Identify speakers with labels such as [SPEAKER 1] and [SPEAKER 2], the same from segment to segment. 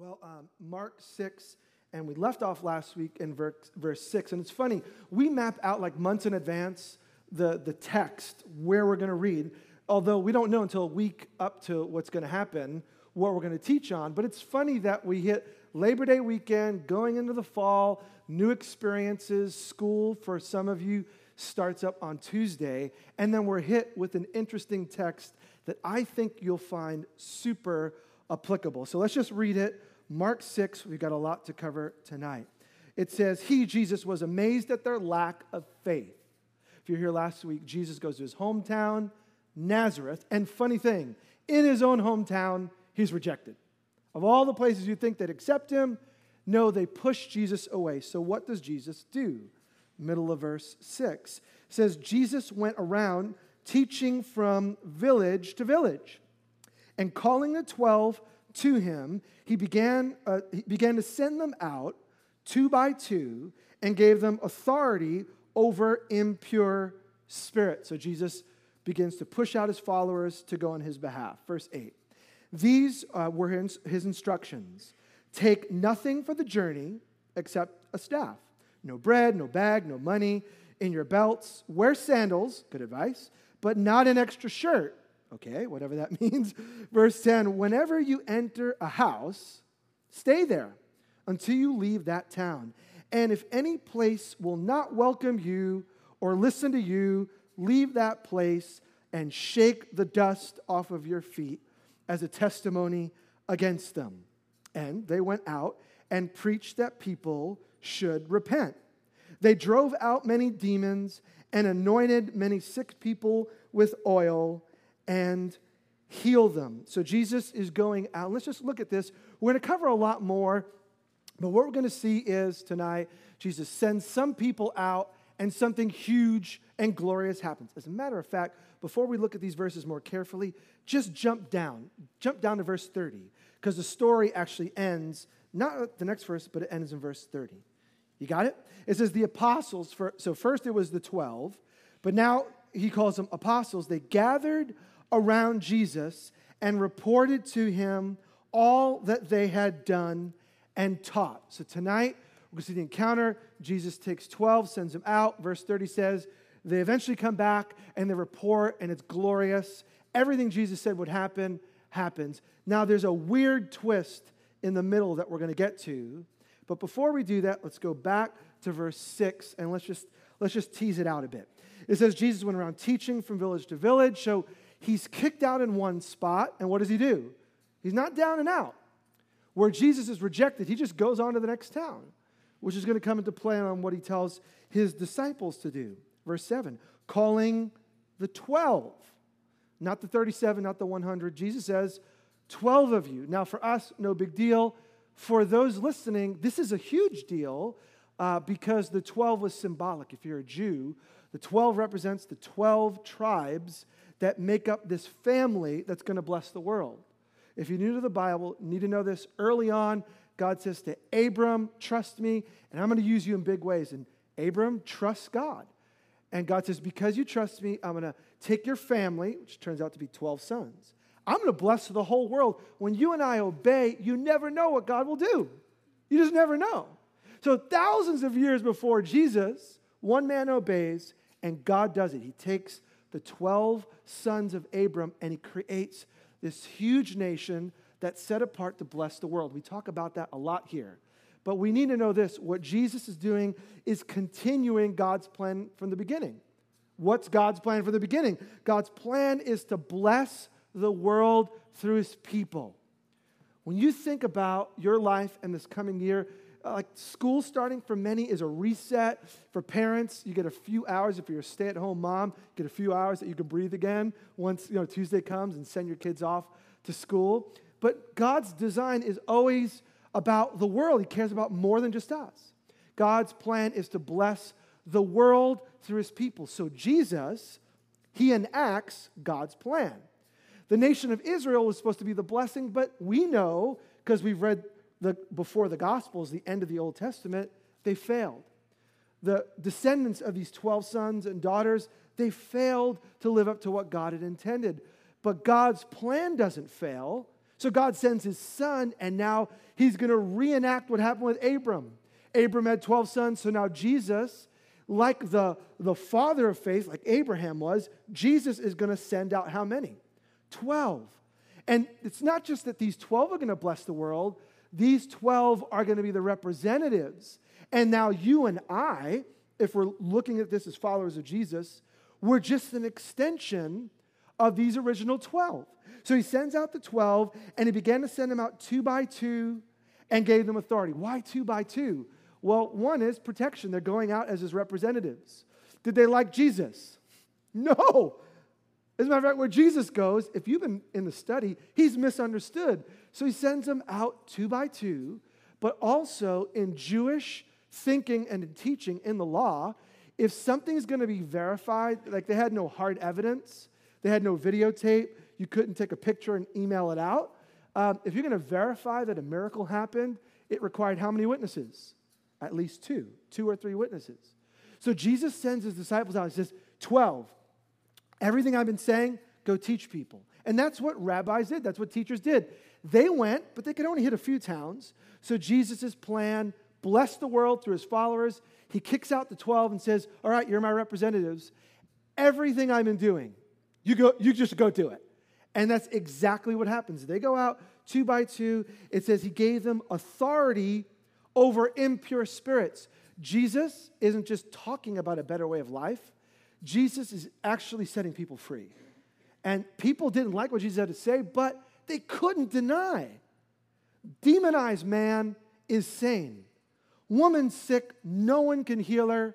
[SPEAKER 1] Well, um, Mark 6, and we left off last week in verse, verse 6. And it's funny, we map out like months in advance the, the text where we're going to read, although we don't know until a week up to what's going to happen what we're going to teach on. But it's funny that we hit Labor Day weekend, going into the fall, new experiences, school for some of you starts up on Tuesday, and then we're hit with an interesting text that I think you'll find super applicable. So let's just read it Mark 6, we've got a lot to cover tonight. It says, He, Jesus, was amazed at their lack of faith. If you're here last week, Jesus goes to his hometown, Nazareth, and funny thing, in his own hometown, he's rejected. Of all the places you think they'd accept him, no, they push Jesus away. So what does Jesus do? Middle of verse 6 says, Jesus went around teaching from village to village and calling the twelve to him, he began, uh, he began to send them out two by two and gave them authority over impure spirits. So Jesus begins to push out his followers to go on his behalf. Verse 8. These uh, were his, his instructions Take nothing for the journey except a staff. No bread, no bag, no money in your belts. Wear sandals, good advice, but not an extra shirt Okay, whatever that means. Verse 10 Whenever you enter a house, stay there until you leave that town. And if any place will not welcome you or listen to you, leave that place and shake the dust off of your feet as a testimony against them. And they went out and preached that people should repent. They drove out many demons and anointed many sick people with oil and heal them. So Jesus is going out. Let's just look at this. We're going to cover a lot more, but what we're going to see is tonight, Jesus sends some people out and something huge and glorious happens. As a matter of fact, before we look at these verses more carefully, just jump down. Jump down to verse 30, because the story actually ends, not the next verse, but it ends in verse 30. You got it? It says the apostles, for, so first it was the 12, but now he calls them apostles. They gathered around Jesus and reported to him all that they had done and taught. So tonight, we're going to see the encounter. Jesus takes 12, sends them out. Verse 30 says, they eventually come back and they report, and it's glorious. Everything Jesus said would happen happens. Now, there's a weird twist in the middle that we're going to get to. But before we do that, let's go back to verse 6 and let's just, let's just tease it out a bit. It says Jesus went around teaching from village to village. So he's kicked out in one spot, and what does he do? He's not down and out. Where Jesus is rejected, he just goes on to the next town, which is going to come into play on what he tells his disciples to do. Verse 7 calling the 12, not the 37, not the 100. Jesus says, 12 of you. Now, for us, no big deal. For those listening, this is a huge deal uh, because the 12 was symbolic. If you're a Jew, the 12 represents the 12 tribes that make up this family that's going to bless the world. If you're new to the Bible, need to know this early on. God says to Abram, Trust me, and I'm going to use you in big ways. And Abram trusts God. And God says, Because you trust me, I'm going to take your family, which turns out to be 12 sons. I'm going to bless the whole world. When you and I obey, you never know what God will do. You just never know. So, thousands of years before Jesus, one man obeys, and God does it. He takes the 12 sons of Abram and he creates this huge nation that's set apart to bless the world. We talk about that a lot here. But we need to know this what Jesus is doing is continuing God's plan from the beginning. What's God's plan from the beginning? God's plan is to bless the world through his people. When you think about your life and this coming year, uh, like school starting for many is a reset for parents. You get a few hours if you're a stay-at-home mom get a few hours that you can breathe again once you know tuesday comes and send your kids off to school. But god's design is always about the world. He cares about more than just us. God's plan is to bless the world through his people. So jesus he enacts god's plan. The nation of israel was supposed to be the blessing but we know because we've read the, before the Gospels, the end of the Old Testament, they failed. The descendants of these 12 sons and daughters, they failed to live up to what God had intended. But God's plan doesn't fail. So God sends his son, and now he's going to reenact what happened with Abram. Abram had 12 sons, so now Jesus, like the, the father of faith, like Abraham was, Jesus is going to send out how many? 12. And it's not just that these 12 are going to bless the world, these 12 are going to be the representatives. And now you and I, if we're looking at this as followers of Jesus, we're just an extension of these original 12. So he sends out the 12, and he began to send them out two by two and gave them authority. Why two by two? Well, one is protection. They're going out as his representatives. Did they like Jesus? No. As a matter of fact, where Jesus goes, if you've been in the study, he's misunderstood. So he sends them out two by two, but also in Jewish thinking and teaching in the law, if something's going to be verified, like they had no hard evidence, they had no videotape, you couldn't take a picture and email it out. Um, if you're going to verify that a miracle happened, it required how many witnesses? At least two, two or three witnesses. So Jesus sends his disciples out. He says, 12. Everything I've been saying, go teach people. And that's what rabbis did. That's what teachers did. They went, but they could only hit a few towns. So Jesus' plan blessed the world through his followers. He kicks out the 12 and says, All right, you're my representatives. Everything I've been doing, you, go, you just go do it. And that's exactly what happens. They go out two by two. It says he gave them authority over impure spirits. Jesus isn't just talking about a better way of life, Jesus is actually setting people free. And people didn't like what Jesus had to say, but they couldn't deny. Demonized man is sane. Woman sick, no one can heal her.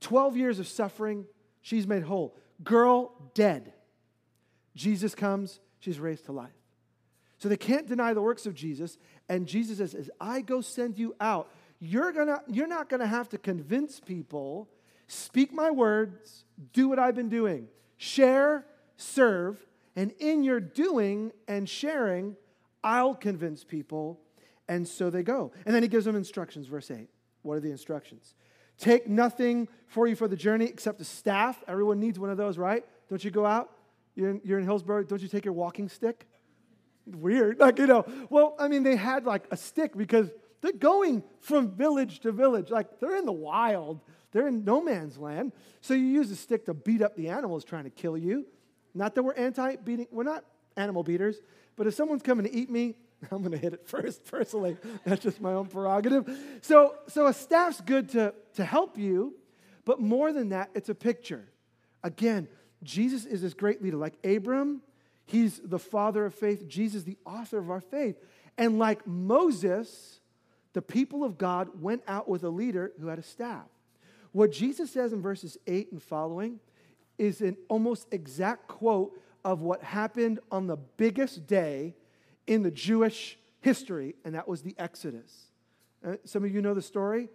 [SPEAKER 1] 12 years of suffering, she's made whole. Girl dead. Jesus comes, she's raised to life. So they can't deny the works of Jesus. And Jesus says, As I go send you out, you're, gonna, you're not going to have to convince people. Speak my words, do what I've been doing. Share, serve, and in your doing and sharing, I'll convince people. And so they go. And then he gives them instructions, verse 8. What are the instructions? Take nothing for you for the journey except a staff. Everyone needs one of those, right? Don't you go out? You're in, you're in Hillsboro. Don't you take your walking stick? Weird. Like, you know, well, I mean, they had like a stick because they're going from village to village. Like, they're in the wild. They're in no man's land. So you use a stick to beat up the animals trying to kill you. Not that we're anti beating, we're not animal beaters, but if someone's coming to eat me, I'm going to hit it first, personally. That's just my own prerogative. So, so a staff's good to, to help you, but more than that, it's a picture. Again, Jesus is this great leader. Like Abram, he's the father of faith. Jesus, the author of our faith. And like Moses, the people of God went out with a leader who had a staff. What Jesus says in verses 8 and following is an almost exact quote of what happened on the biggest day in the Jewish history, and that was the Exodus. Uh, some of you know the story.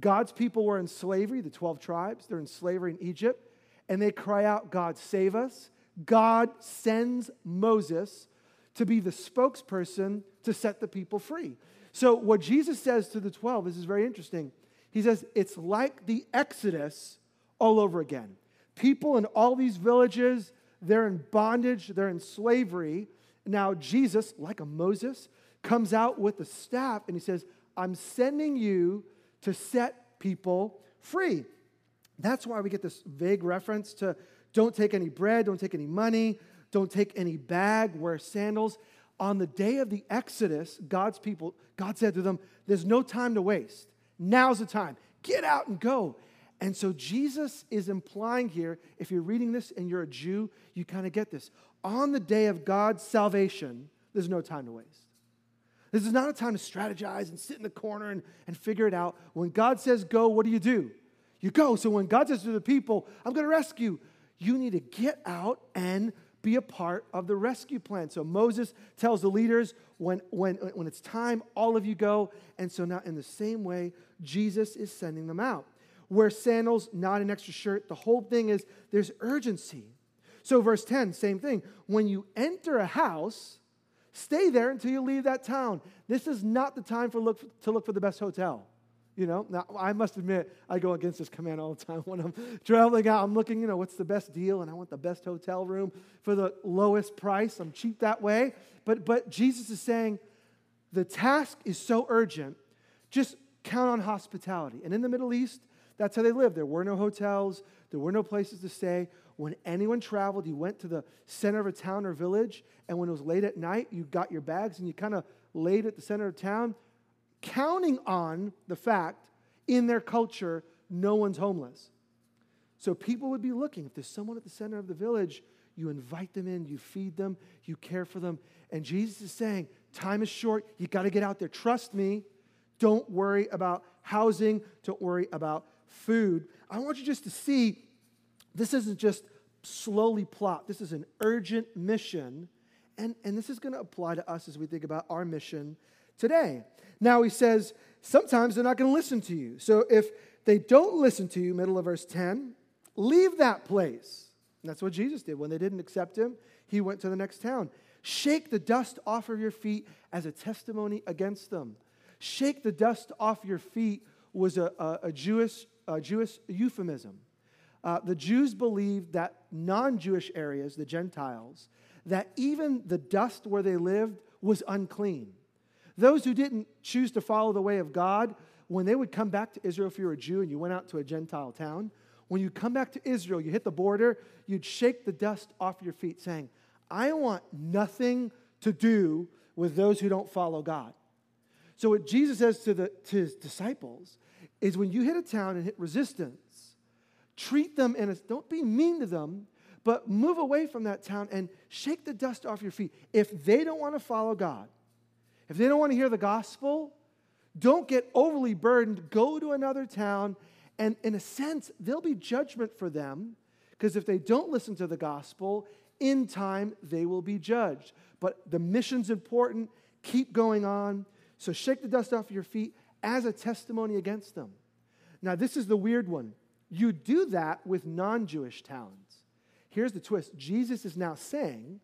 [SPEAKER 1] God's people were in slavery, the 12 tribes, they're in slavery in Egypt, and they cry out, God, save us. God sends Moses to be the spokesperson to set the people free. So, what Jesus says to the 12, this is very interesting. He says, It's like the Exodus all over again. People in all these villages, they're in bondage, they're in slavery. Now, Jesus, like a Moses, comes out with the staff and he says, I'm sending you to set people free. That's why we get this vague reference to don't take any bread, don't take any money, don't take any bag, wear sandals. On the day of the Exodus, God's people, God said to them, There's no time to waste. Now's the time. Get out and go. And so Jesus is implying here, if you're reading this and you're a Jew, you kind of get this. On the day of God's salvation, there's no time to waste. This is not a time to strategize and sit in the corner and, and figure it out. When God says go, what do you do? You go. So when God says to the people, I'm going to rescue, you need to get out and be a part of the rescue plan. So Moses tells the leaders, when, when, when it's time, all of you go. And so now, in the same way, Jesus is sending them out. Wear sandals, not an extra shirt. The whole thing is there's urgency. So, verse 10, same thing. When you enter a house, stay there until you leave that town. This is not the time for look, to look for the best hotel. You know, now I must admit, I go against this command all the time. When I'm traveling out, I'm looking, you know, what's the best deal, and I want the best hotel room for the lowest price. I'm cheap that way. But, but Jesus is saying the task is so urgent, just count on hospitality. And in the Middle East, that's how they lived. There were no hotels, there were no places to stay. When anyone traveled, you went to the center of a town or village, and when it was late at night, you got your bags and you kind of laid at the center of town counting on the fact in their culture, no one's homeless. So people would be looking. If there's someone at the center of the village, you invite them in, you feed them, you care for them. And Jesus is saying, time is short. You got to get out there. Trust me. Don't worry about housing. Don't worry about food. I want you just to see this isn't just slowly plot. This is an urgent mission. And, and this is going to apply to us as we think about our mission today. Now he says, sometimes they're not going to listen to you. So if they don't listen to you, middle of verse 10, leave that place. And that's what Jesus did. When they didn't accept him, he went to the next town. Shake the dust off of your feet as a testimony against them. Shake the dust off your feet was a, a, a Jewish, a Jewish euphemism. Uh, the Jews believed that non Jewish areas, the Gentiles, that even the dust where they lived was unclean. Those who didn't choose to follow the way of God, when they would come back to Israel, if you were a Jew and you went out to a Gentile town, when you come back to Israel, you hit the border, you'd shake the dust off your feet, saying, I want nothing to do with those who don't follow God. So, what Jesus says to, the, to his disciples is when you hit a town and hit resistance, treat them and don't be mean to them, but move away from that town and shake the dust off your feet. If they don't want to follow God, if they don't want to hear the gospel, don't get overly burdened. Go to another town, and in a sense, there'll be judgment for them because if they don't listen to the gospel, in time they will be judged. But the mission's important. Keep going on. So shake the dust off your feet as a testimony against them. Now, this is the weird one. You do that with non Jewish towns. Here's the twist Jesus is now saying,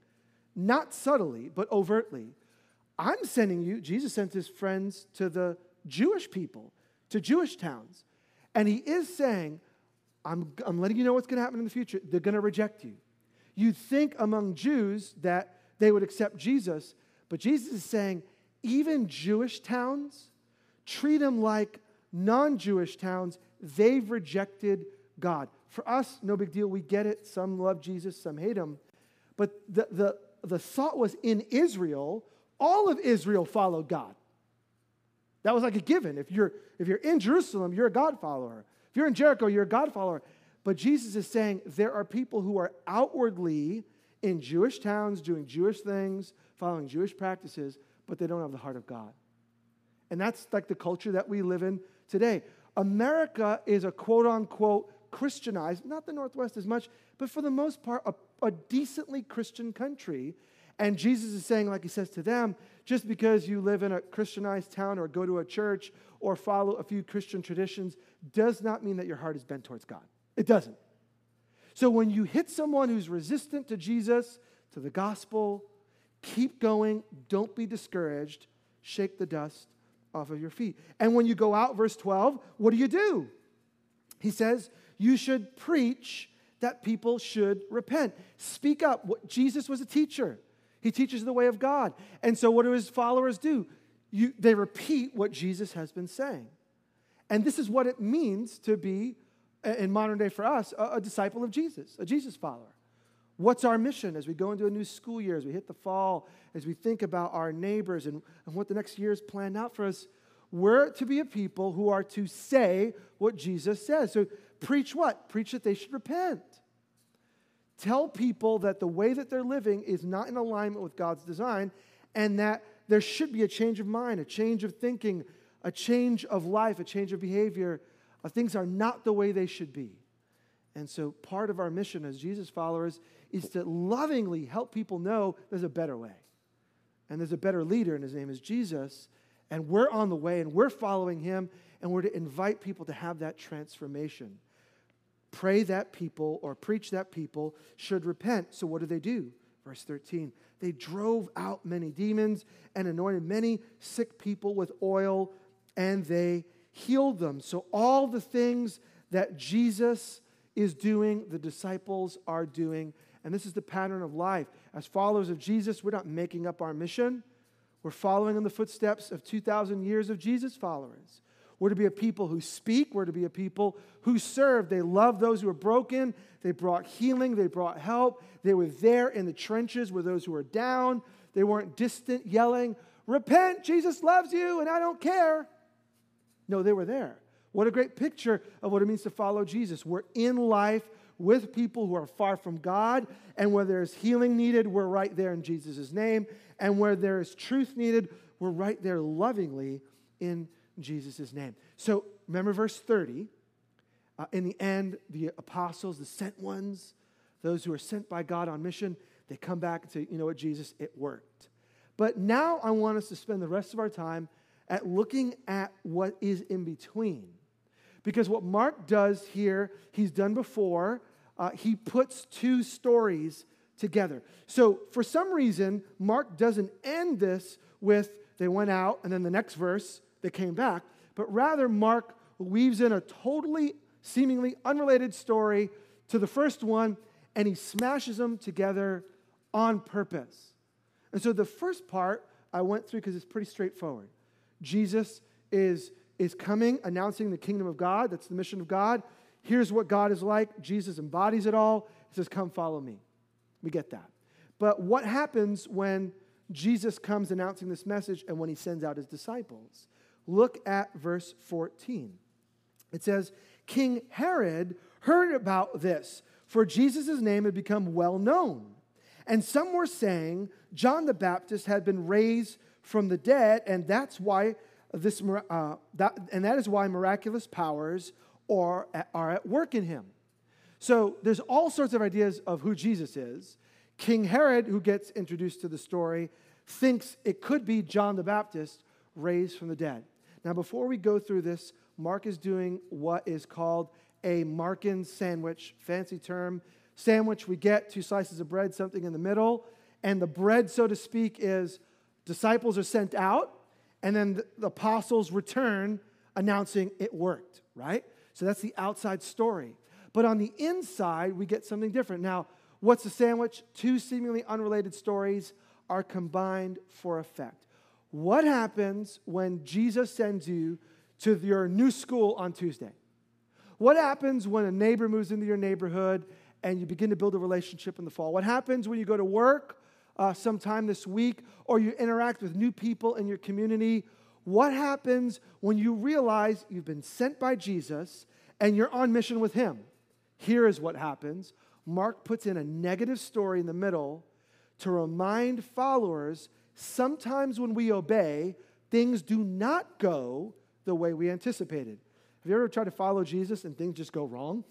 [SPEAKER 1] not subtly, but overtly, I'm sending you, Jesus sent his friends to the Jewish people, to Jewish towns. And he is saying, I'm, I'm letting you know what's going to happen in the future. They're going to reject you. You'd think among Jews that they would accept Jesus, but Jesus is saying, even Jewish towns, treat them like non Jewish towns. They've rejected God. For us, no big deal. We get it. Some love Jesus, some hate him. But the, the, the thought was in Israel, all of Israel followed God. That was like a given. If you're, if you're in Jerusalem, you're a God follower. If you're in Jericho, you're a God follower. But Jesus is saying there are people who are outwardly in Jewish towns doing Jewish things, following Jewish practices, but they don't have the heart of God. And that's like the culture that we live in today. America is a quote unquote Christianized, not the Northwest as much, but for the most part, a, a decently Christian country. And Jesus is saying, like he says to them, just because you live in a Christianized town or go to a church or follow a few Christian traditions does not mean that your heart is bent towards God. It doesn't. So when you hit someone who's resistant to Jesus, to the gospel, keep going. Don't be discouraged. Shake the dust off of your feet. And when you go out, verse 12, what do you do? He says, You should preach that people should repent. Speak up. Jesus was a teacher. He teaches the way of God. And so, what do his followers do? You, they repeat what Jesus has been saying. And this is what it means to be, uh, in modern day for us, a, a disciple of Jesus, a Jesus follower. What's our mission as we go into a new school year, as we hit the fall, as we think about our neighbors and, and what the next year is planned out for us? We're to be a people who are to say what Jesus says. So, preach what? Preach that they should repent. Tell people that the way that they're living is not in alignment with God's design and that there should be a change of mind, a change of thinking, a change of life, a change of behavior. Uh, things are not the way they should be. And so, part of our mission as Jesus followers is to lovingly help people know there's a better way. And there's a better leader, and his name is Jesus. And we're on the way, and we're following him, and we're to invite people to have that transformation pray that people or preach that people should repent. So, what do they do? Verse 13 they drove out many demons and anointed many sick people with oil, and they healed them. So, all the things that Jesus is doing, the disciples are doing. And this is the pattern of life. As followers of Jesus, we're not making up our mission. We're following in the footsteps of 2,000 years of Jesus followers. We're to be a people who speak. We're to be a people who serve. They love those who are broken. They brought healing. They brought help. They were there in the trenches with those who were down. They weren't distant yelling, Repent, Jesus loves you, and I don't care. No, they were there. What a great picture of what it means to follow Jesus. We're in life with people who are far from God, and where there's healing needed, we're right there in Jesus' name. And where there is truth needed, we're right there lovingly in Jesus' name. So remember verse 30. Uh, in the end, the apostles, the sent ones, those who are sent by God on mission, they come back and say, you know what, Jesus, it worked. But now I want us to spend the rest of our time at looking at what is in between. Because what Mark does here, he's done before, uh, he puts two stories together. So for some reason, Mark doesn't end this with they went out and then the next verse they came back, but rather Mark weaves in a totally seemingly unrelated story to the first one and he smashes them together on purpose. And so the first part I went through because it's pretty straightforward. Jesus is, is coming, announcing the kingdom of God. That's the mission of God. Here's what God is like. Jesus embodies it all. He says, Come follow me. We get that. But what happens when Jesus comes announcing this message and when he sends out his disciples? Look at verse 14. It says, King Herod heard about this, for Jesus' name had become well known. And some were saying John the Baptist had been raised from the dead, and that's why this, uh, that, and that is why miraculous powers are, are at work in him. So there's all sorts of ideas of who Jesus is. King Herod, who gets introduced to the story, thinks it could be John the Baptist raised from the dead. Now, before we go through this, Mark is doing what is called a Markan sandwich, fancy term. Sandwich, we get two slices of bread, something in the middle, and the bread, so to speak, is disciples are sent out, and then the apostles return announcing it worked, right? So that's the outside story. But on the inside, we get something different. Now, what's the sandwich? Two seemingly unrelated stories are combined for effect. What happens when Jesus sends you to your new school on Tuesday? What happens when a neighbor moves into your neighborhood and you begin to build a relationship in the fall? What happens when you go to work uh, sometime this week or you interact with new people in your community? What happens when you realize you've been sent by Jesus and you're on mission with Him? Here is what happens Mark puts in a negative story in the middle to remind followers sometimes when we obey, things do not go the way we anticipated. Have you ever tried to follow Jesus and things just go wrong?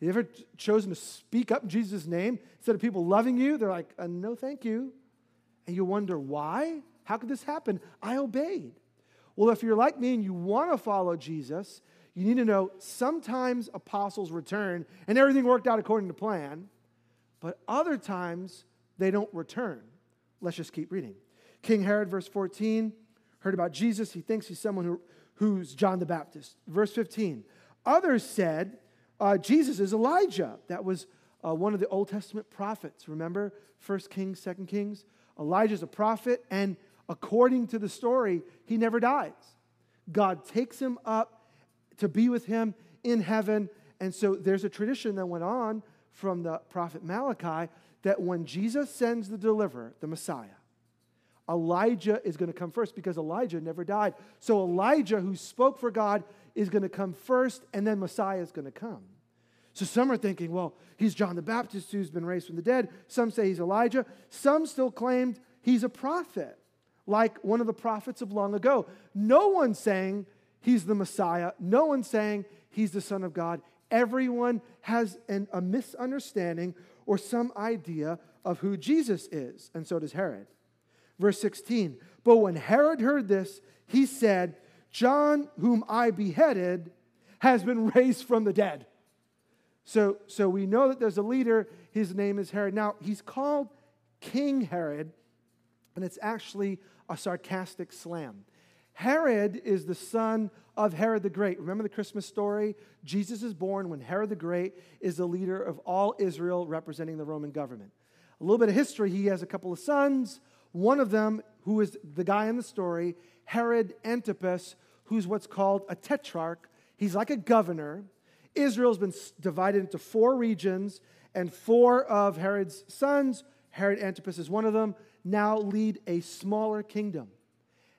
[SPEAKER 1] Have you ever chosen to speak up in Jesus' name instead of people loving you? They're like, uh, no, thank you. And you wonder why? How could this happen? I obeyed. Well, if you're like me and you want to follow Jesus, you need to know sometimes apostles return and everything worked out according to plan, but other times they don't return. Let's just keep reading. King Herod, verse 14, heard about Jesus. He thinks he's someone who, who's John the Baptist. Verse 15, others said, uh, Jesus is Elijah. That was uh, one of the Old Testament prophets. Remember, First Kings, Second Kings? Elijah's a prophet, and according to the story, he never dies. God takes him up to be with him in heaven. And so there's a tradition that went on from the prophet Malachi that when Jesus sends the deliverer, the Messiah, Elijah is going to come first because Elijah never died. So Elijah, who spoke for God, is going to come first, and then Messiah is going to come. So some are thinking, well, he's John the Baptist who's been raised from the dead. Some say he's Elijah. Some still claimed he's a prophet, like one of the prophets of long ago. No one's saying he's the Messiah. No one's saying he's the Son of God. Everyone has an, a misunderstanding or some idea of who Jesus is, and so does Herod. Verse 16 But when Herod heard this, he said, John, whom I beheaded, has been raised from the dead. So, so we know that there's a leader. His name is Herod. Now, he's called King Herod, and it's actually a sarcastic slam. Herod is the son of Herod the Great. Remember the Christmas story? Jesus is born when Herod the Great is the leader of all Israel representing the Roman government. A little bit of history he has a couple of sons. One of them, who is the guy in the story, Herod Antipas, who's what's called a tetrarch. He's like a governor. Israel's been divided into four regions, and four of Herod's sons, Herod Antipas is one of them, now lead a smaller kingdom.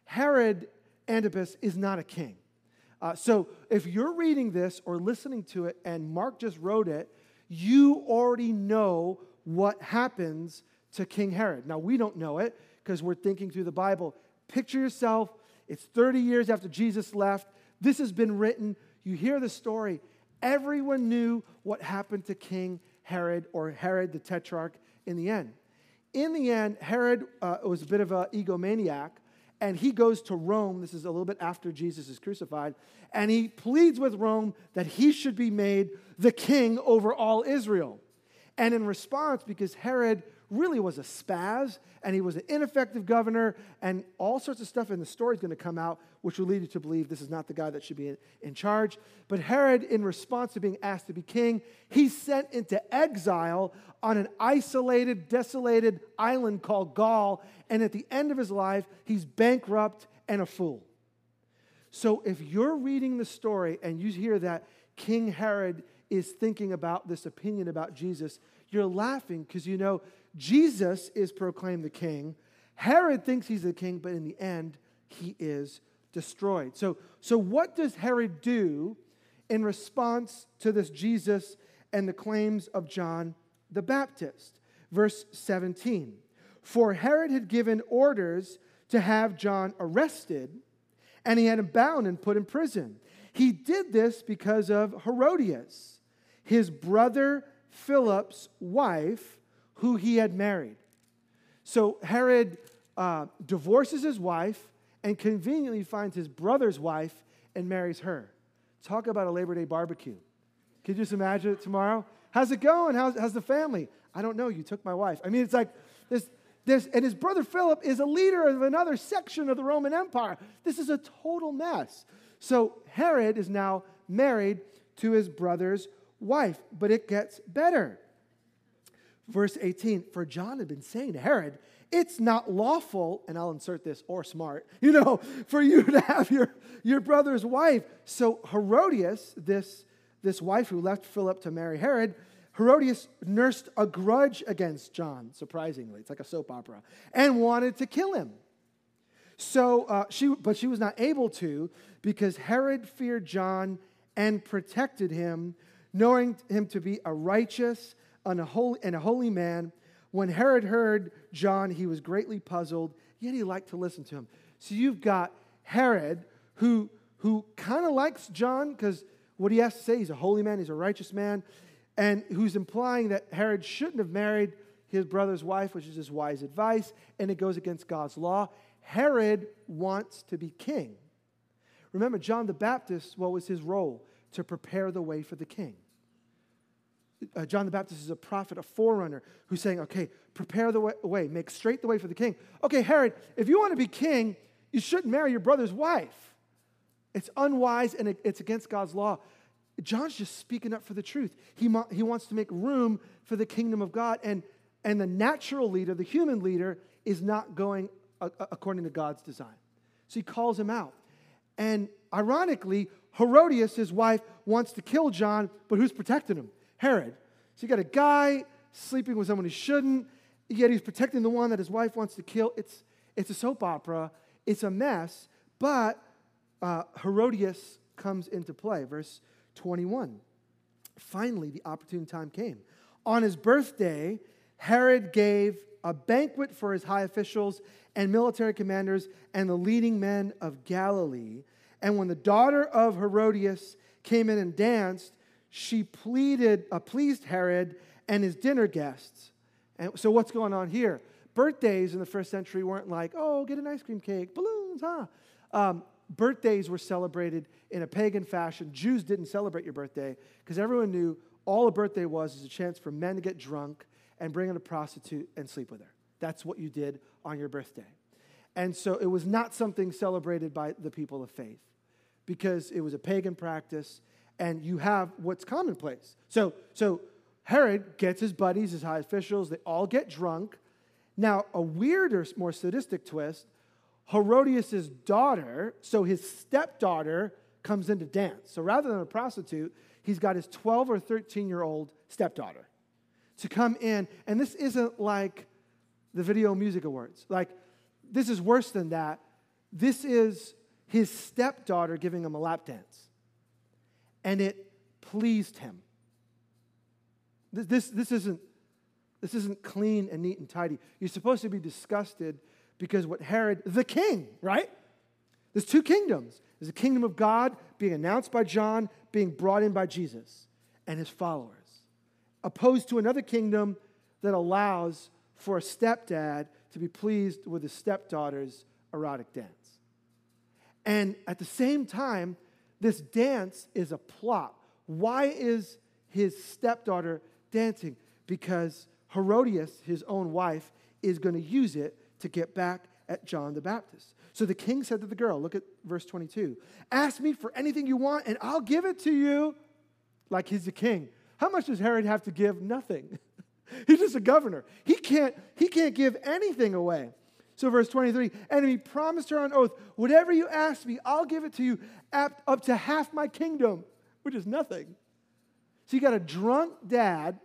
[SPEAKER 1] Herod Antipas is not a king. Uh, so if you're reading this or listening to it and Mark just wrote it, you already know what happens to King Herod. Now, we don't know it because we're thinking through the Bible. Picture yourself, it's 30 years after Jesus left. This has been written. You hear the story. Everyone knew what happened to King Herod or Herod the Tetrarch in the end. In the end, Herod uh, was a bit of an egomaniac and he goes to Rome. This is a little bit after Jesus is crucified. And he pleads with Rome that he should be made the king over all Israel. And in response, because Herod really was a spaz and he was an ineffective governor and all sorts of stuff in the story is going to come out which will lead you to believe this is not the guy that should be in, in charge. But herod in response to being asked to be king he's sent into exile on an isolated desolated island called gaul and at the end of his life he's bankrupt and a fool. So if you're reading the story and you hear that king herod is thinking about this opinion about jesus you're laughing because you know Jesus is proclaimed the king. Herod thinks he's the king, but in the end, he is destroyed. So, so what does Herod do in response to this Jesus and the claims of John the Baptist? Verse 17 For Herod had given orders to have John arrested, and he had him bound and put in prison. He did this because of Herodias, his brother Philip's wife who he had married. So Herod uh, divorces his wife and conveniently finds his brother's wife and marries her. Talk about a Labor Day barbecue. Can you just imagine it tomorrow? How's it going? How's, how's the family? I don't know. You took my wife. I mean, it's like this, this, and his brother Philip is a leader of another section of the Roman Empire. This is a total mess. So Herod is now married to his brother's wife, but it gets better. Verse 18 For John had been saying to Herod, It's not lawful, and I'll insert this, or smart, you know, for you to have your, your brother's wife. So Herodias, this, this wife who left Philip to marry Herod, Herodias nursed a grudge against John, surprisingly. It's like a soap opera, and wanted to kill him. So uh, she, but she was not able to because Herod feared John and protected him, knowing him to be a righteous and a holy, man. When Herod heard John, he was greatly puzzled, yet he liked to listen to him. So you've got Herod, who, who kind of likes John because what he has to say, he's a holy man, he's a righteous man, and who's implying that Herod shouldn't have married his brother's wife, which is his wise advice, and it goes against God's law. Herod wants to be king. Remember, John the Baptist, what was his role? To prepare the way for the king uh, John the Baptist is a prophet, a forerunner, who's saying, okay, prepare the way, make straight the way for the king. Okay, Herod, if you want to be king, you shouldn't marry your brother's wife. It's unwise and it's against God's law. John's just speaking up for the truth. He, he wants to make room for the kingdom of God, and, and the natural leader, the human leader, is not going according to God's design. So he calls him out. And ironically, Herodias, his wife, wants to kill John, but who's protecting him? Herod. So you got a guy sleeping with someone he shouldn't, yet he's protecting the one that his wife wants to kill. It's, it's a soap opera, it's a mess, but uh, Herodias comes into play. Verse 21. Finally, the opportune time came. On his birthday, Herod gave a banquet for his high officials and military commanders and the leading men of Galilee. And when the daughter of Herodias came in and danced, she pleaded, uh, pleased Herod and his dinner guests. And so, what's going on here? Birthdays in the first century weren't like, oh, get an ice cream cake, balloons, huh? Um, birthdays were celebrated in a pagan fashion. Jews didn't celebrate your birthday because everyone knew all a birthday was is a chance for men to get drunk and bring in a prostitute and sleep with her. That's what you did on your birthday. And so it was not something celebrated by the people of faith because it was a pagan practice and you have what's commonplace. So, so Herod gets his buddies, his high officials, they all get drunk. Now, a weirder, more sadistic twist Herodias' daughter, so his stepdaughter, comes in to dance. So rather than a prostitute, he's got his 12 or 13 year old stepdaughter to come in. And this isn't like the Video Music Awards. Like, this is worse than that. This is his stepdaughter giving him a lap dance. And it pleased him. This, this, this, isn't, this isn't clean and neat and tidy. You're supposed to be disgusted because what Herod, the king, right? There's two kingdoms. There's the kingdom of God being announced by John, being brought in by Jesus and his followers, opposed to another kingdom that allows for a stepdad to be pleased with his stepdaughter's erotic dance. And at the same time, this dance is a plot. Why is his stepdaughter dancing? Because Herodias, his own wife, is going to use it to get back at John the Baptist. So the king said to the girl, look at verse 22 Ask me for anything you want, and I'll give it to you. Like he's the king. How much does Herod have to give? Nothing. he's just a governor. He can't, he can't give anything away. So, verse 23 and he promised her on oath, Whatever you ask me, I'll give it to you up to half my kingdom, which is nothing. So, you got a drunk dad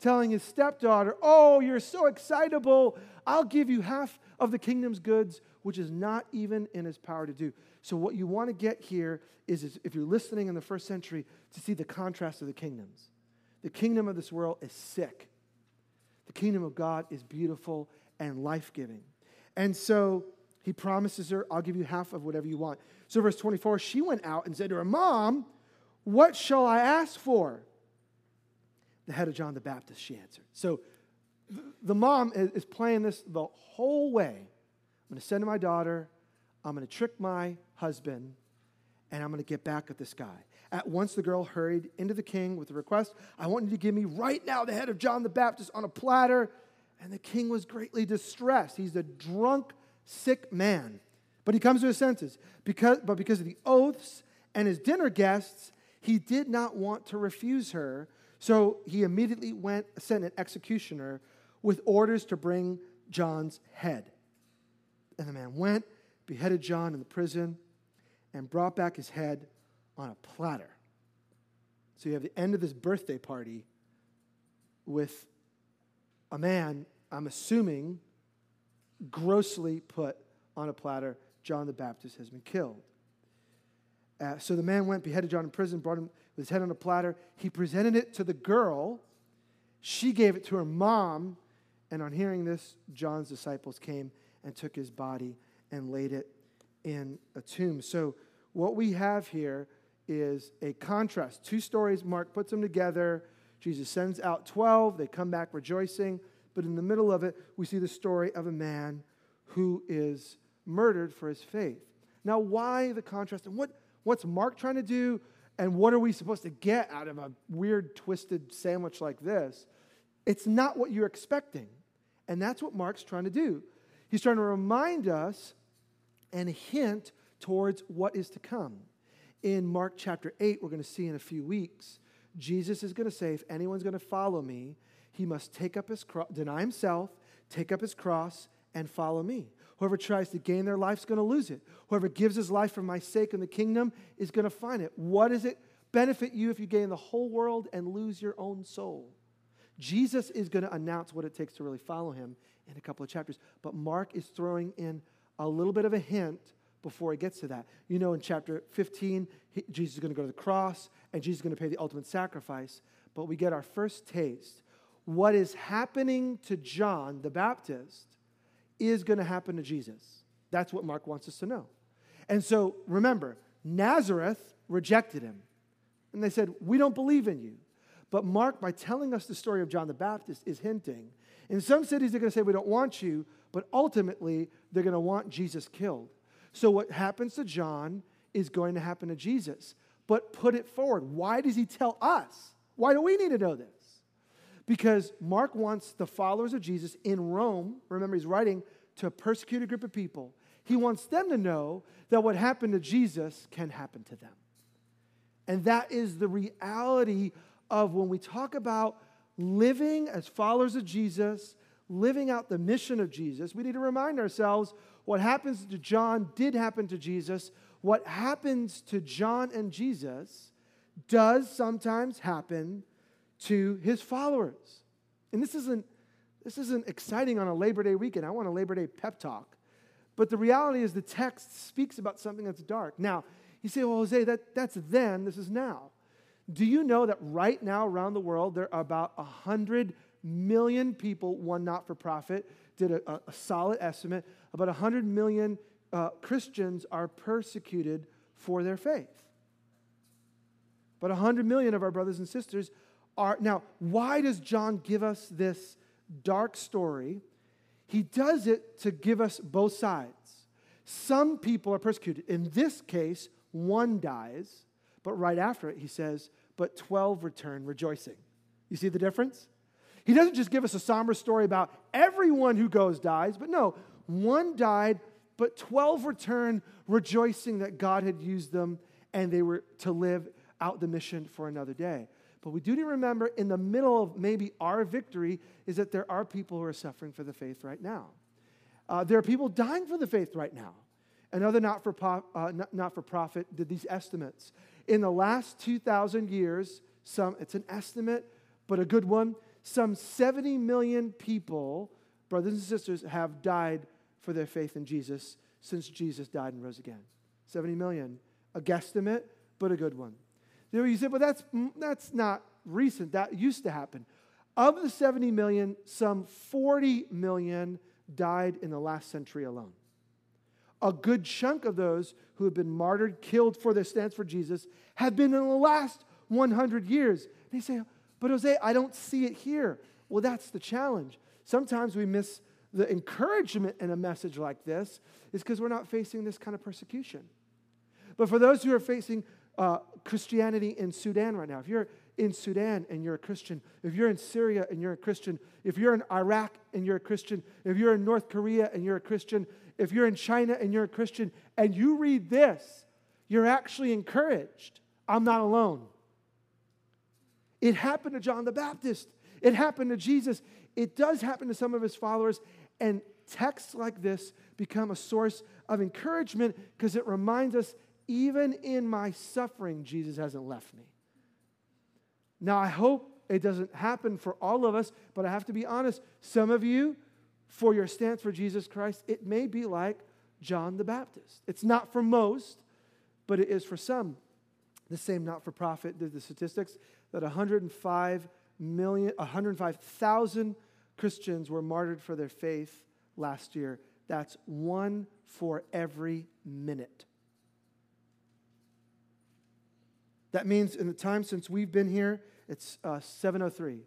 [SPEAKER 1] telling his stepdaughter, Oh, you're so excitable. I'll give you half of the kingdom's goods, which is not even in his power to do. So, what you want to get here is, is if you're listening in the first century, to see the contrast of the kingdoms. The kingdom of this world is sick, the kingdom of God is beautiful and life giving. And so he promises her, I'll give you half of whatever you want. So, verse 24, she went out and said to her, Mom, what shall I ask for? The head of John the Baptist, she answered. So, the mom is playing this the whole way. I'm going to send my daughter, I'm going to trick my husband, and I'm going to get back at this guy. At once, the girl hurried into the king with the request I want you to give me right now the head of John the Baptist on a platter. And the king was greatly distressed. He's a drunk, sick man. But he comes to his senses. Because, but because of the oaths and his dinner guests, he did not want to refuse her. So he immediately went, sent an executioner with orders to bring John's head. And the man went, beheaded John in the prison, and brought back his head on a platter. So you have the end of this birthday party with a man, I'm assuming, grossly put on a platter. John the Baptist has been killed. Uh, so the man went, beheaded John in prison, brought him with his head on a platter. He presented it to the girl. She gave it to her mom. And on hearing this, John's disciples came and took his body and laid it in a tomb. So what we have here is a contrast. Two stories, Mark puts them together. Jesus sends out 12, they come back rejoicing. But in the middle of it, we see the story of a man who is murdered for his faith. Now, why the contrast? And what, what's Mark trying to do? And what are we supposed to get out of a weird, twisted sandwich like this? It's not what you're expecting. And that's what Mark's trying to do. He's trying to remind us and hint towards what is to come. In Mark chapter 8, we're going to see in a few weeks, Jesus is going to say, if anyone's going to follow me, he must take up his cross, deny himself, take up his cross, and follow me. Whoever tries to gain their life is going to lose it. Whoever gives his life for my sake in the kingdom is going to find it. What does it benefit you if you gain the whole world and lose your own soul? Jesus is going to announce what it takes to really follow him in a couple of chapters. But Mark is throwing in a little bit of a hint before he gets to that. You know, in chapter 15, he, Jesus is going to go to the cross and Jesus is going to pay the ultimate sacrifice. But we get our first taste. What is happening to John the Baptist is going to happen to Jesus. That's what Mark wants us to know. And so remember, Nazareth rejected him. And they said, We don't believe in you. But Mark, by telling us the story of John the Baptist, is hinting. In some cities, they're going to say, We don't want you, but ultimately, they're going to want Jesus killed. So, what happens to John is going to happen to Jesus. But put it forward. Why does he tell us? Why do we need to know this? Because Mark wants the followers of Jesus in Rome, remember, he's writing to a persecuted group of people. He wants them to know that what happened to Jesus can happen to them. And that is the reality of when we talk about living as followers of Jesus, living out the mission of Jesus, we need to remind ourselves what happens to John did happen to Jesus. What happens to John and Jesus does sometimes happen to his followers. And this isn't, this isn't exciting on a Labor Day weekend. I want a Labor Day pep talk. But the reality is the text speaks about something that's dark. Now, you say, well, Jose, that, that's then, this is now. Do you know that right now around the world there are about 100 million people, one not for profit, did a, a, solid estimate, about 100 million uh, Christians are persecuted for their faith. But 100 million of our brothers and sisters are. Now, why does John give us this dark story? He does it to give us both sides. Some people are persecuted. In this case, one dies, but right after it, he says, but 12 return rejoicing. You see the difference? He doesn't just give us a somber story about everyone who goes dies, but no, one died, but 12 returned, rejoicing that God had used them and they were to live out the mission for another day. But we do need to remember in the middle of maybe our victory is that there are people who are suffering for the faith right now. Uh, there are people dying for the faith right now. Another not for, uh, not, not for profit did these estimates. In the last 2,000 years, some, it's an estimate, but a good one, some 70 million people, brothers and sisters, have died for their faith in Jesus since Jesus died and rose again. 70 million. A guesstimate, but a good one. You say, but that's, mm, that's not recent. That used to happen. Of the 70 million, some 40 million died in the last century alone. A good chunk of those who have been martyred, killed for their stance for Jesus, have been in the last 100 years. They say, but Jose, I don't see it here. Well, that's the challenge. Sometimes we miss the encouragement in a message like this is because we're not facing this kind of persecution. But for those who are facing uh, Christianity in Sudan right now, if you're in Sudan and you're a Christian, if you're in Syria and you're a Christian, if you're in Iraq and you're a Christian, if you're in North Korea and you're a Christian, if you're in China and you're a Christian, and you read this, you're actually encouraged. I'm not alone. It happened to John the Baptist, it happened to Jesus. It does happen to some of his followers, and texts like this become a source of encouragement because it reminds us even in my suffering, Jesus hasn't left me. Now, I hope it doesn't happen for all of us, but I have to be honest. Some of you, for your stance for Jesus Christ, it may be like John the Baptist. It's not for most, but it is for some. The same not for profit did the statistics that 105 million, 105,000 Christians were martyred for their faith last year. That's one for every minute. That means in the time since we've been here, it's uh, 703.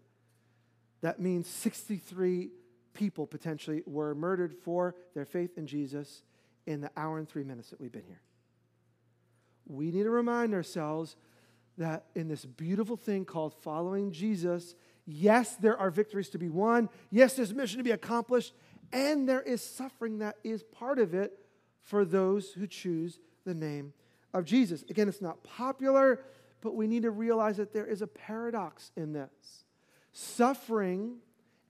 [SPEAKER 1] That means 63 people potentially were murdered for their faith in Jesus in the hour and three minutes that we've been here. We need to remind ourselves that in this beautiful thing called following Jesus, yes, there are victories to be won. Yes, there's mission to be accomplished. And there is suffering that is part of it for those who choose the name of Jesus. Again, it's not popular, but we need to realize that there is a paradox in this. Suffering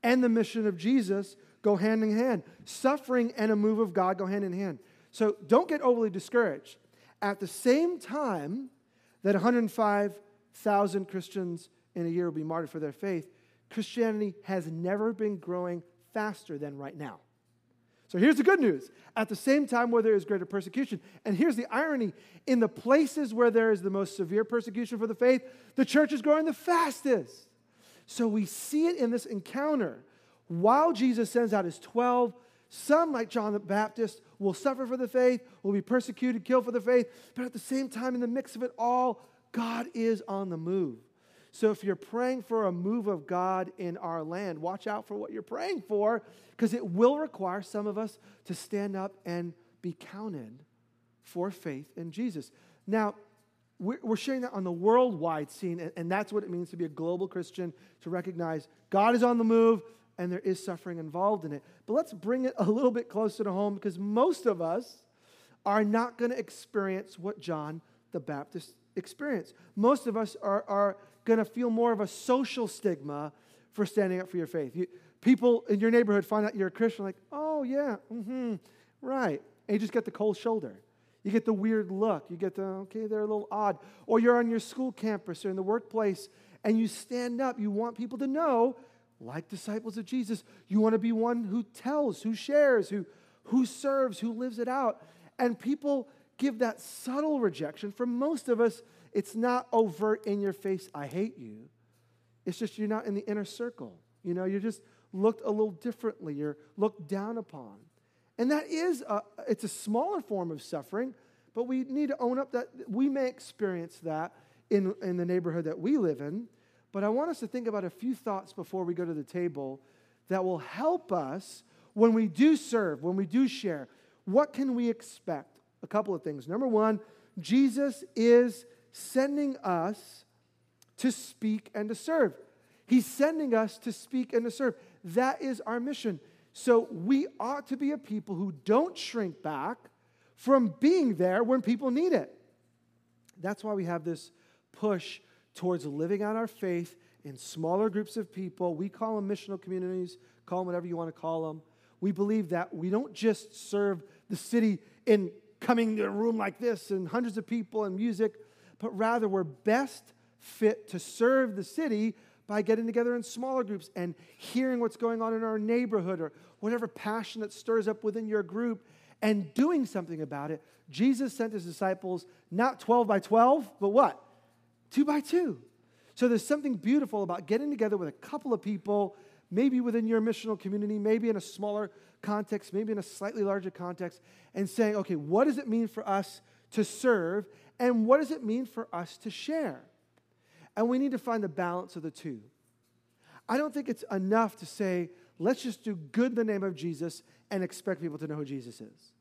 [SPEAKER 1] and the mission of Jesus go hand in hand. Suffering and a move of God go hand in hand. So don't get overly discouraged. At the same time that 105,000 Christians in a year will be martyred for their faith, Christianity has never been growing faster than right now. So here's the good news. At the same time where there is greater persecution, and here's the irony in the places where there is the most severe persecution for the faith, the church is growing the fastest. So we see it in this encounter. While Jesus sends out his 12, some, like John the Baptist, will suffer for the faith, will be persecuted, killed for the faith, but at the same time, in the mix of it all, God is on the move. So if you're praying for a move of God in our land, watch out for what you're praying for because it will require some of us to stand up and be counted for faith in Jesus. Now, we're sharing that on the worldwide scene, and that's what it means to be a global Christian, to recognize God is on the move, and there is suffering involved in it. But let's bring it a little bit closer to home because most of us are not going to experience what John the Baptist experienced. Most of us are, are going to feel more of a social stigma for standing up for your faith. You, people in your neighborhood find out you're a Christian, like, oh, yeah, mm-hmm, right. And you just get the cold shoulder. You get the weird look. You get the, okay, they're a little odd. Or you're on your school campus or in the workplace and you stand up. You want people to know, like disciples of Jesus, you want to be one who tells, who shares, who, who serves, who lives it out. And people give that subtle rejection. For most of us, it's not overt in your face, I hate you. It's just you're not in the inner circle. You know, you're just looked a little differently. You're looked down upon. And that is, a, it's a smaller form of suffering, but we need to own up that we may experience that in, in the neighborhood that we live in. But I want us to think about a few thoughts before we go to the table that will help us when we do serve, when we do share. What can we expect? A couple of things. Number one, Jesus is sending us to speak and to serve. He's sending us to speak and to serve. That is our mission. So we ought to be a people who don't shrink back from being there when people need it. That's why we have this push towards living out our faith in smaller groups of people. We call them missional communities, call them whatever you want to call them. We believe that we don't just serve the city in coming to a room like this and hundreds of people and music, but rather we're best fit to serve the city by getting together in smaller groups and hearing what's going on in our neighborhood or whatever passion that stirs up within your group and doing something about it. Jesus sent his disciples not 12 by 12, but what? Two by two. So there's something beautiful about getting together with a couple of people, maybe within your missional community, maybe in a smaller context, maybe in a slightly larger context, and saying, okay, what does it mean for us to serve? And what does it mean for us to share? And we need to find the balance of the two. I don't think it's enough to say, let's just do good in the name of Jesus and expect people to know who Jesus is.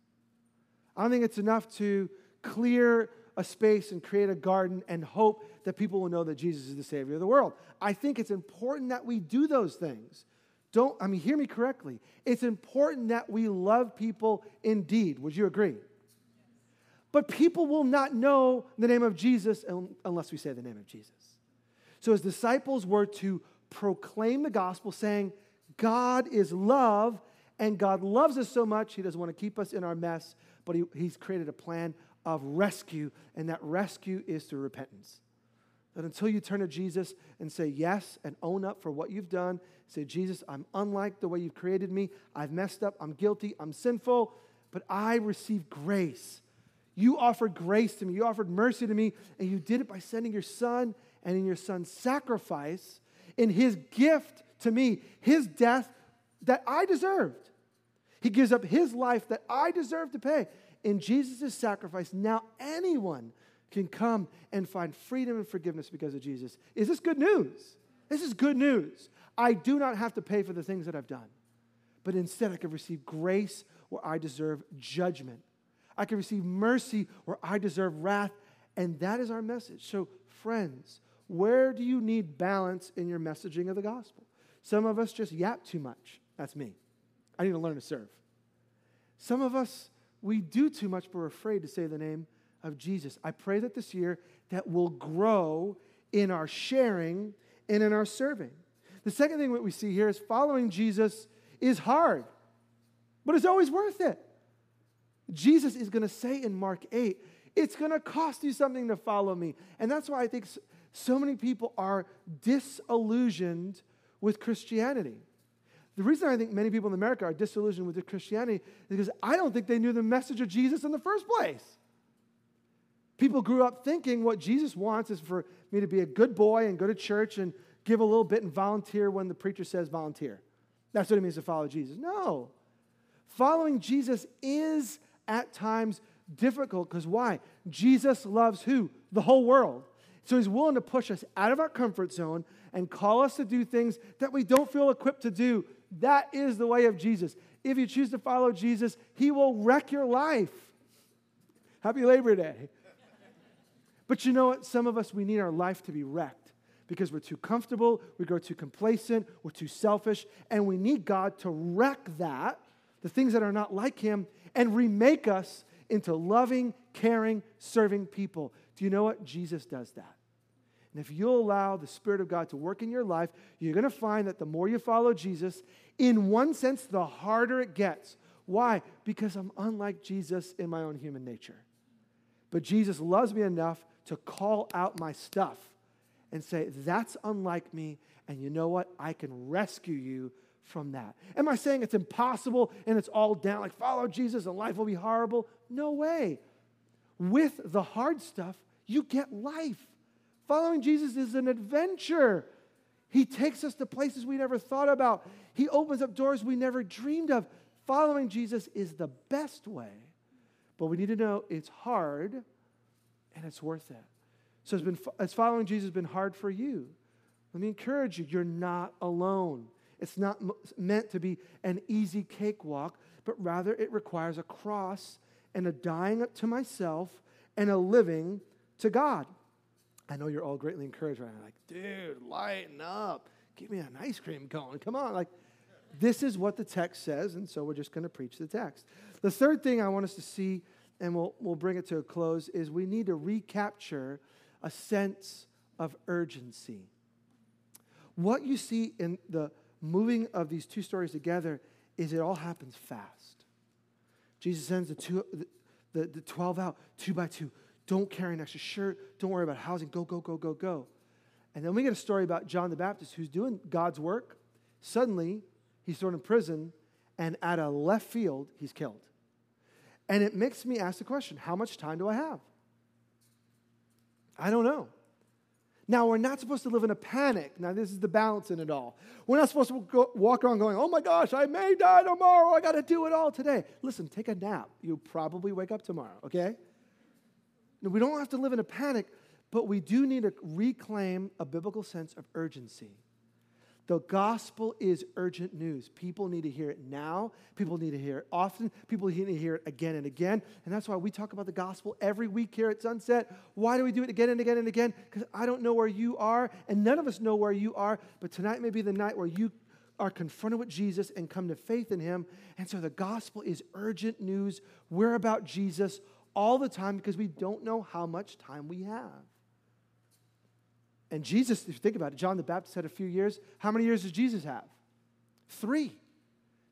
[SPEAKER 1] I don't think it's enough to clear a space and create a garden and hope that people will know that Jesus is the Savior of the world. I think it's important that we do those things. Don't, I mean, hear me correctly. It's important that we love people indeed. Would you agree? But people will not know the name of Jesus unless we say the name of Jesus. So his disciples were to proclaim the gospel, saying, God is love, and God loves us so much, he doesn't want to keep us in our mess, but he, he's created a plan of rescue, and that rescue is through repentance. That until you turn to Jesus and say yes and own up for what you've done, say, Jesus, I'm unlike the way you've created me. I've messed up. I'm guilty. I'm sinful. But I receive grace. You offered grace to me. You offered mercy to me. And you did it by sending your son and in your son's sacrifice, in his gift to me, his death that I deserved. He gives up his life that I deserve to pay. In Jesus' sacrifice, now anyone can come and find freedom and forgiveness because of Jesus. Is this good news? This is good news. I do not have to pay for the things that I've done, but instead I can receive grace where I deserve judgment. I can receive mercy where I deserve wrath, and that is our message. So, friends, where do you need balance in your messaging of the gospel? Some of us just yap too much. That's me. I need to learn to serve. Some of us, we do too much, but we're afraid to say the name of Jesus. I pray that this year that will grow in our sharing and in our serving. The second thing that we see here is following Jesus is hard, but it's always worth it. Jesus is going to say in Mark 8, it's going to cost you something to follow me. And that's why I think so many people are disillusioned with Christianity. The reason I think many people in America are disillusioned with Christianity is because I don't think they knew the message of Jesus in the first place. People grew up thinking what Jesus wants is for me to be a good boy and go to church and give a little bit and volunteer when the preacher says volunteer. That's what it means to follow Jesus. No. Following Jesus is at times difficult because why? Jesus loves who? The whole world. So he's willing to push us out of our comfort zone and call us to do things that we don't feel equipped to do. That is the way of Jesus. If you choose to follow Jesus, he will wreck your life. Happy Labor Day. But you know what? Some of us, we need our life to be wrecked because we're too comfortable, we grow too complacent, we're too selfish, and we need God to wreck that, the things that are not like Him, and remake us into loving, caring, serving people. Do you know what? Jesus does that. And if you'll allow the Spirit of God to work in your life, you're going to find that the more you follow Jesus, in one sense, the harder it gets. Why? Because I'm unlike Jesus in my own human nature. But Jesus loves me enough to call out my stuff and say, That's unlike me. And you know what? I can rescue you from that. Am I saying it's impossible and it's all down, like follow Jesus and life will be horrible? No way. With the hard stuff, you get life. Following Jesus is an adventure. He takes us to places we never thought about. He opens up doors we never dreamed of. Following Jesus is the best way. But we need to know it's hard and it's worth it. So it's been as following Jesus been hard for you. Let me encourage you, you're not alone. It's not meant to be an easy cakewalk, but rather it requires a cross and a dying to myself and a living to God. I know you're all greatly encouraged right now. Like, dude, lighten up. Give me an ice cream cone. Come on. Like, this is what the text says, and so we're just going to preach the text. The third thing I want us to see, and we'll, we'll bring it to a close, is we need to recapture a sense of urgency. What you see in the moving of these two stories together is it all happens fast. Jesus sends the, two, the, the 12 out two by two. Don't carry an extra shirt. Don't worry about housing. Go, go, go, go, go. And then we get a story about John the Baptist who's doing God's work. Suddenly, he's thrown in prison, and at a left field, he's killed. And it makes me ask the question how much time do I have? I don't know. Now, we're not supposed to live in a panic. Now, this is the balance in it all. We're not supposed to go, walk around going, oh my gosh, I may die tomorrow. I got to do it all today. Listen, take a nap. You'll probably wake up tomorrow, okay? Now, we don't have to live in a panic, but we do need to reclaim a biblical sense of urgency. The gospel is urgent news. People need to hear it now. People need to hear it often. People need to hear it again and again. And that's why we talk about the gospel every week here at Sunset. Why do we do it again and again and again? Because I don't know where you are, and none of us know where you are. But tonight may be the night where you are confronted with Jesus and come to faith in him. And so the gospel is urgent news. We're about Jesus all the time because we don't know how much time we have. And Jesus, if you think about it, John the Baptist had a few years. How many years does Jesus have? Three.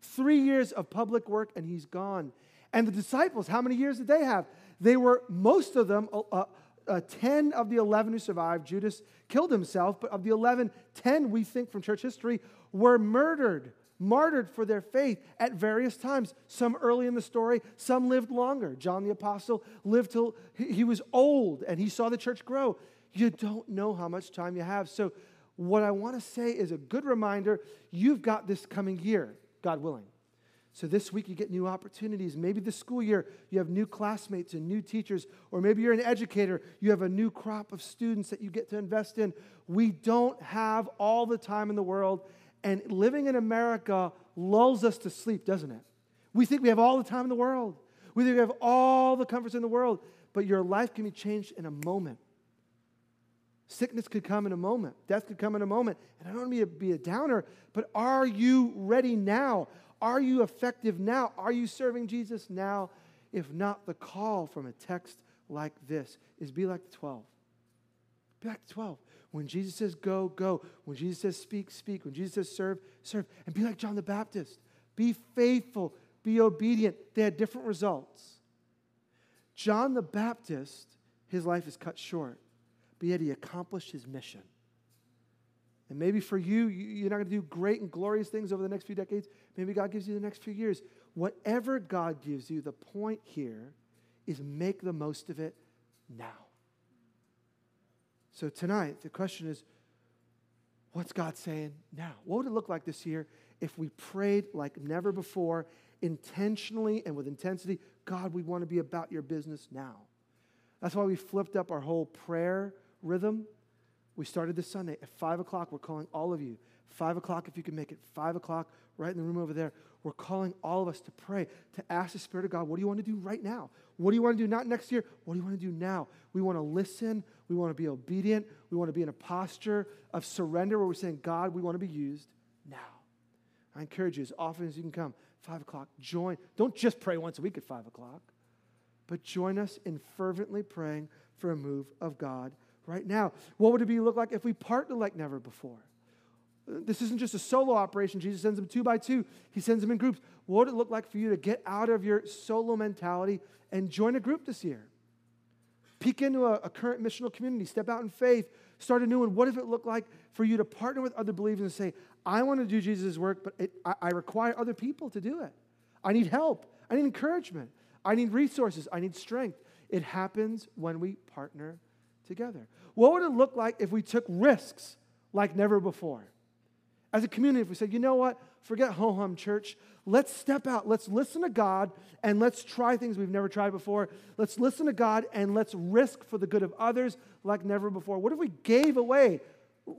[SPEAKER 1] Three years of public work, and he's gone. And the disciples, how many years did they have? They were, most of them, uh, uh, uh 10 of the 11 who survived. Judas killed himself, but of the 11, 10, we think from church history, were murdered, martyred for their faith at various times. Some early in the story, some lived longer. John the Apostle lived till he was old and he saw the church grow. You don't know how much time you have. So, what I want to say is a good reminder you've got this coming year, God willing. So, this week you get new opportunities. Maybe this school year you have new classmates and new teachers, or maybe you're an educator, you have a new crop of students that you get to invest in. We don't have all the time in the world, and living in America lulls us to sleep, doesn't it? We think we have all the time in the world. We think we have all the comforts in the world, but your life can be changed in a moment. Sickness could come in a moment, death could come in a moment. And I don't want to be a downer, but are you ready now? Are you effective now? Are you serving Jesus now? If not, the call from a text like this is be like the 12. Be like the 12. When Jesus says go, go. When Jesus says speak, speak. When Jesus says serve, serve. And be like John the Baptist. Be faithful. Be obedient. They had different results. John the Baptist, his life is cut short but yet he accomplished his mission. And maybe for you, you're not going to do great and glorious things over the next few decades. Maybe God gives you the next few years. Whatever God gives you, the point here is make the most of it now. So tonight, the question is what's God saying now? What would it look like this year if we prayed like never before, intentionally and with intensity? God, we want to be about your business now. That's why we flipped up our whole prayer rhythm. We started this Sunday at 5 o'clock. We're calling all of you. 5 o'clock, if you can make it. 5 o'clock, right in the room over there. We're calling all of us to pray, to ask the Spirit of God, what do you want to do right now? What do you want to do not next year? What do you want to do now? We want to listen. We want to be obedient. We want to be in a posture of surrender where we're saying, God, we want to be used now. I encourage you as often as you can come, 5 o'clock, join. Don't just pray once a week at 5 o'clock, but join us in fervently praying for a move of God right now. What would it be look like if we partner like never before? This isn't just a solo operation. Jesus sends them two by two, He sends them in groups. What would it look like for you to get out of your solo mentality and join a group this year? Peek into a, a current missional community, step out in faith, start a new one. What if it looked like for you to partner with other believers and say, I want to do Jesus' work, but it, I, I require other people to do it? I need help. I need encouragement. I need resources. I need strength. It happens when we partner together. What would it look like if we took risks like never before? As a community, if we said, you know what, forget ho hum church, let's step out, let's listen to God, and let's try things we've never tried before. Let's listen to God and let's risk for the good of others like never before. What if we gave away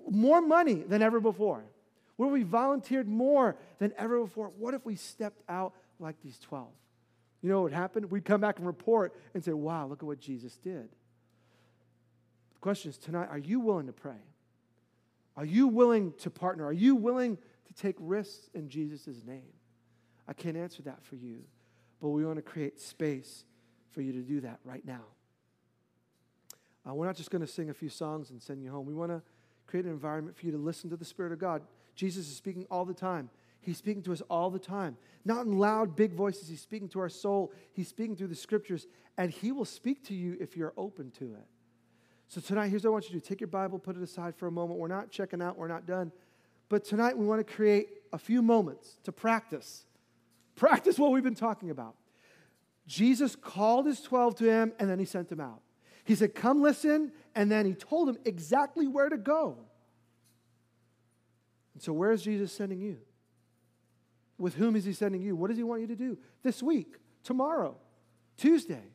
[SPEAKER 1] more money than ever before? What if we volunteered more than ever before? What if we stepped out like these 12? You know what would happen? We'd come back and report and say, wow, look at what Jesus did. Question is tonight, are you willing to pray? Are you willing to partner? Are you willing to take risks in Jesus' name? I can't answer that for you, but we want to create space for you to do that right now. Uh, we're not just going to sing a few songs and send you home. We want to create an environment for you to listen to the Spirit of God. Jesus is speaking all the time. He's speaking to us all the time. Not in loud, big voices. He's speaking to our soul. He's speaking through the scriptures, and He will speak to you if you're open to it. So tonight, here's what I want you to do take your Bible, put it aside for a moment. We're not checking out, we're not done. But tonight, we want to create a few moments to practice. Practice what we've been talking about. Jesus called his 12 to him, and then he sent them out. He said, Come listen, and then he told them exactly where to go. And so, where is Jesus sending you? With whom is he sending you? What does he want you to do this week, tomorrow, Tuesday?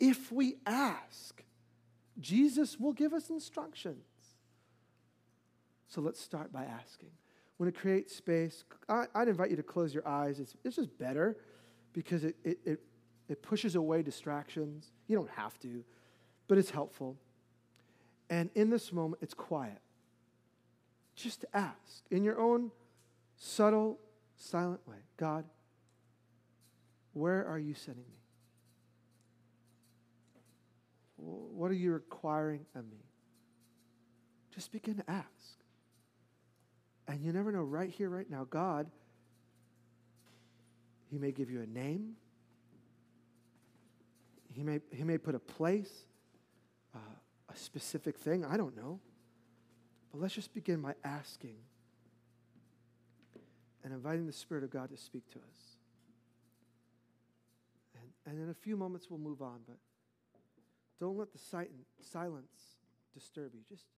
[SPEAKER 1] If we ask, Jesus will give us instructions. So let's start by asking. When it creates space, I, would invite you to close your eyes. It's, it's just better because it, it, it, it pushes away distractions. You don't have to, but it's helpful. And in this moment, it's quiet. Just ask in your own subtle, silent way God, where are you sending me? What are you requiring of me? Just begin to ask. And you never know, right here, right now, God, He may give you a name, He may, he may put a place, uh, a specific thing. I don't know. But let's just begin by asking and inviting the Spirit of God to speak to us. And, and in a few moments, we'll move on, but. Don't let the silence disturb you. Just